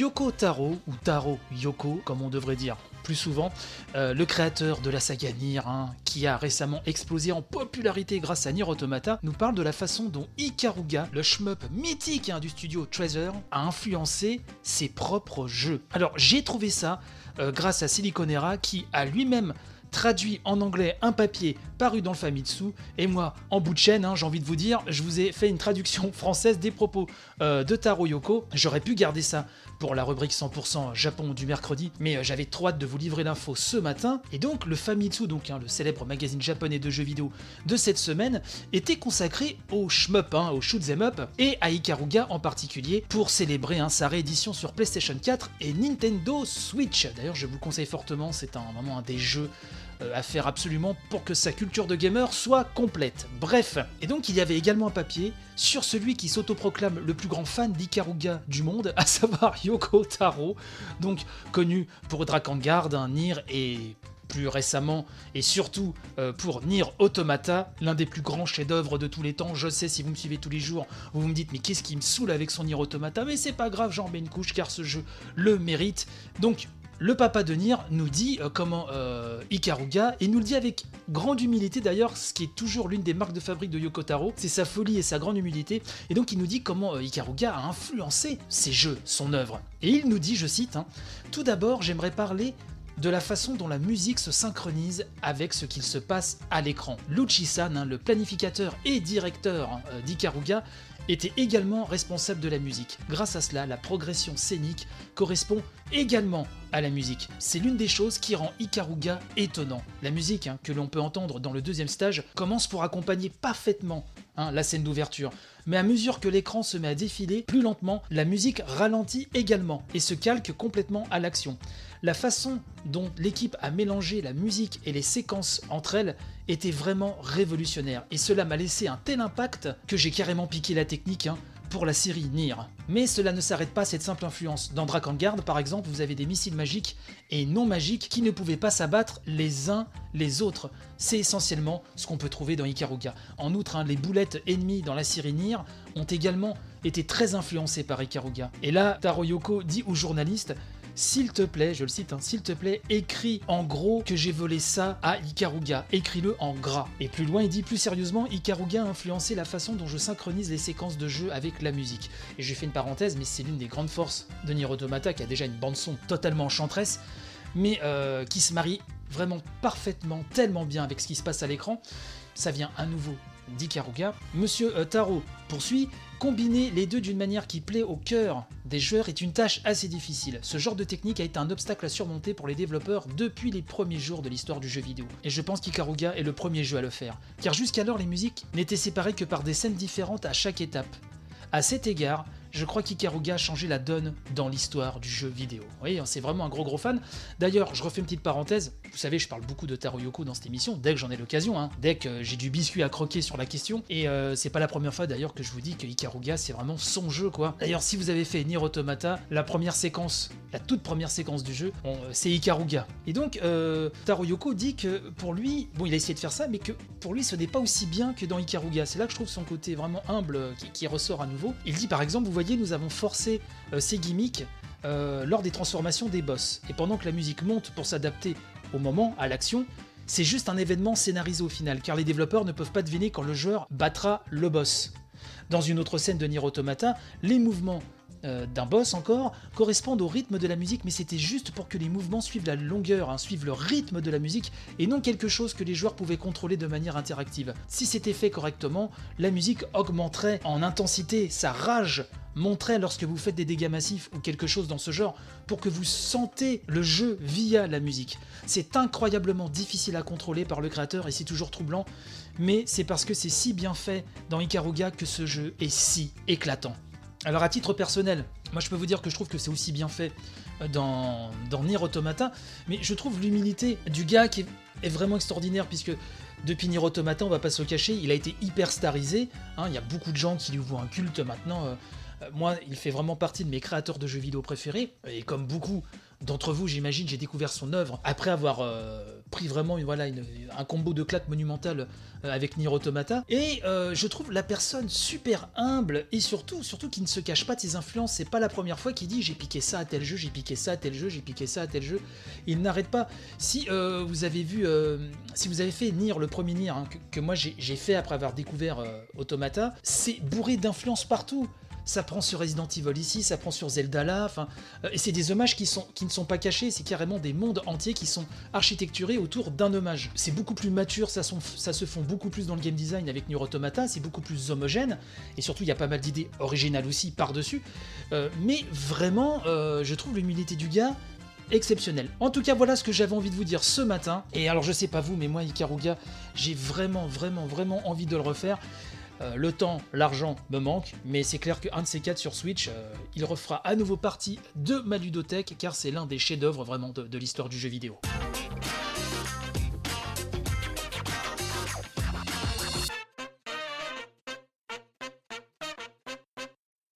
Yoko Taro, ou Taro Yoko, comme on devrait dire plus souvent, euh, le créateur de la saga Nier, hein, qui a récemment explosé en popularité grâce à Nier Automata, nous parle de la façon dont Ikaruga, le shmup mythique hein, du studio Treasure, a influencé ses propres jeux. Alors j'ai trouvé ça euh, grâce à Siliconera qui a lui-même traduit en anglais un papier paru dans le Famitsu, et moi, en bout de chaîne, hein, j'ai envie de vous dire, je vous ai fait une traduction française des propos euh, de Taro Yoko. J'aurais pu garder ça pour la rubrique 100% Japon du mercredi, mais euh, j'avais trop hâte de vous livrer l'info ce matin. Et donc, le Famitsu, donc hein, le célèbre magazine japonais de jeux vidéo de cette semaine, était consacré au shmup, hein, au shoot up, et à Ikaruga en particulier, pour célébrer sa réédition sur PlayStation 4 et Nintendo Switch. D'ailleurs, je vous conseille fortement, c'est un, vraiment un des jeux à faire absolument pour que sa culture de gamer soit complète. Bref, et donc il y avait également un papier sur celui qui s'autoproclame le plus grand fan d'Ikaruga du monde, à savoir Yoko Taro, donc connu pour Drakengard, un Nier et plus récemment et surtout euh, pour Nier Automata, l'un des plus grands chefs-d'œuvre de tous les temps. Je sais, si vous me suivez tous les jours, vous me dites mais qu'est-ce qui me saoule avec son Nier Automata? Mais c'est pas grave, j'en mets une couche car ce jeu le mérite. Donc le papa de Nier nous dit euh, comment euh, Ikaruga, et nous le dit avec grande humilité d'ailleurs, ce qui est toujours l'une des marques de fabrique de Yokotaro, c'est sa folie et sa grande humilité, et donc il nous dit comment euh, Ikaruga a influencé ses jeux, son œuvre. Et il nous dit, je cite, hein, Tout d'abord j'aimerais parler de la façon dont la musique se synchronise avec ce qu'il se passe à l'écran. Luchi-san, hein, le planificateur et directeur hein, d'Ikaruga, était également responsable de la musique. Grâce à cela, la progression scénique correspond également à la musique. C'est l'une des choses qui rend Ikaruga étonnant. La musique hein, que l'on peut entendre dans le deuxième stage commence pour accompagner parfaitement hein, la scène d'ouverture. Mais à mesure que l'écran se met à défiler plus lentement, la musique ralentit également et se calque complètement à l'action. La façon dont l'équipe a mélangé la musique et les séquences entre elles était vraiment révolutionnaire. Et cela m'a laissé un tel impact que j'ai carrément piqué la technique hein, pour la série Nier. Mais cela ne s'arrête pas à cette simple influence. Dans Drakengard, par exemple, vous avez des missiles magiques et non magiques qui ne pouvaient pas s'abattre les uns les autres. C'est essentiellement ce qu'on peut trouver dans Ikaruga. En outre, hein, les boulettes ennemies dans la série Nier ont également été très influencées par Ikaruga. Et là, Taro Yoko dit aux journalistes s'il te plaît, je le cite, hein, s'il te plaît, écris en gros que j'ai volé ça à Ikaruga. Écris-le en gras. Et plus loin, il dit plus sérieusement, Ikaruga a influencé la façon dont je synchronise les séquences de jeu avec la musique. Et j'ai fait une parenthèse, mais c'est l'une des grandes forces de Nier Automata, qui a déjà une bande-son totalement enchanteresse, mais euh, qui se marie vraiment parfaitement, tellement bien avec ce qui se passe à l'écran. Ça vient à nouveau d'Ikaruga. Monsieur euh, Taro poursuit Combiner les deux d'une manière qui plaît au cœur des joueurs est une tâche assez difficile. Ce genre de technique a été un obstacle à surmonter pour les développeurs depuis les premiers jours de l'histoire du jeu vidéo. Et je pense qu'Ikaruga est le premier jeu à le faire. Car jusqu'alors les musiques n'étaient séparées que par des scènes différentes à chaque étape. À cet égard, je crois qu'Ikaruga a changé la donne dans l'histoire du jeu vidéo. Oui, c'est vraiment un gros gros fan. D'ailleurs, je refais une petite parenthèse. Vous savez, je parle beaucoup de Taro Yoko dans cette émission, dès que j'en ai l'occasion, hein. dès que j'ai du biscuit à croquer sur la question. Et euh, c'est pas la première fois d'ailleurs que je vous dis que Ikaruga, c'est vraiment son jeu, quoi. D'ailleurs, si vous avez fait Nier Automata, la première séquence, la toute première séquence du jeu, euh, c'est Ikaruga. Et donc, euh, Yoko dit que pour lui, bon, il a essayé de faire ça, mais que pour lui, ce n'est pas aussi bien que dans Ikaruga. C'est là que je trouve son côté vraiment humble qui, qui ressort à nouveau. Il dit par exemple, vous voyez, nous avons forcé euh, ces gimmicks euh, lors des transformations des boss. Et pendant que la musique monte pour s'adapter au moment, à l'action, c'est juste un événement scénarisé au final, car les développeurs ne peuvent pas deviner quand le joueur battra le boss. Dans une autre scène de Nier Automata, les mouvements euh, d'un boss encore correspondent au rythme de la musique, mais c'était juste pour que les mouvements suivent la longueur, hein, suivent le rythme de la musique, et non quelque chose que les joueurs pouvaient contrôler de manière interactive. Si c'était fait correctement, la musique augmenterait en intensité, sa rage montrait lorsque vous faites des dégâts massifs ou quelque chose dans ce genre pour que vous sentez le jeu via la musique. C'est incroyablement difficile à contrôler par le créateur et c'est toujours troublant, mais c'est parce que c'est si bien fait dans Ikaruga que ce jeu est si éclatant. Alors à titre personnel, moi je peux vous dire que je trouve que c'est aussi bien fait euh, dans, dans mais je trouve l'humilité du gars qui est, vraiment extraordinaire puisque depuis Nier Automata, on va pas se le cacher, il a été hyper starisé. Hein, il y a beaucoup de gens qui lui voient un culte maintenant. Euh, moi, il fait vraiment partie de mes créateurs de jeux vidéo préférés, et comme beaucoup d'entre vous, j'imagine, j'ai découvert son œuvre après avoir euh, pris vraiment voilà, un combo de claques monumental euh, avec Nier Automata. Et euh, je trouve la personne super humble et surtout, surtout qui ne se cache pas de ses influences. C'est pas la première fois qu'il dit j'ai piqué ça à tel jeu, j'ai piqué ça à tel jeu, j'ai piqué ça à tel jeu. Il n'arrête pas. Si vous avez vu, si vous avez fait Nier, le premier Nier hein, que, que, moi j'ai fait après avoir découvert Automata, c'est bourré d'influences partout ça prend sur Resident Evil ici, ça prend sur Zelda là, enfin, euh, et c'est des hommages qui, ne sont pas cachés, c'est carrément des mondes entiers qui sont architecturés autour d'un hommage. C'est beaucoup plus mature, ça, ça, se fond beaucoup plus dans le game design avec Nier Automata, c'est beaucoup plus homogène, et surtout il y a pas mal d'idées originales aussi par-dessus, euh, mais vraiment, euh, je trouve l'humilité du gars exceptionnelle. En tout cas, voilà ce que j'avais envie de vous dire ce matin. Et alors, je sais pas vous, mais moi, Ikaruga, j'ai vraiment, vraiment, vraiment envie de le refaire. Euh, le temps, l'argent me manque, mais c'est clair qu'un de ces quatre sur Switch, euh, il refera à nouveau partie de ma ludothèque, car c'est l'un des chefs-d'œuvre vraiment de l'histoire du jeu vidéo.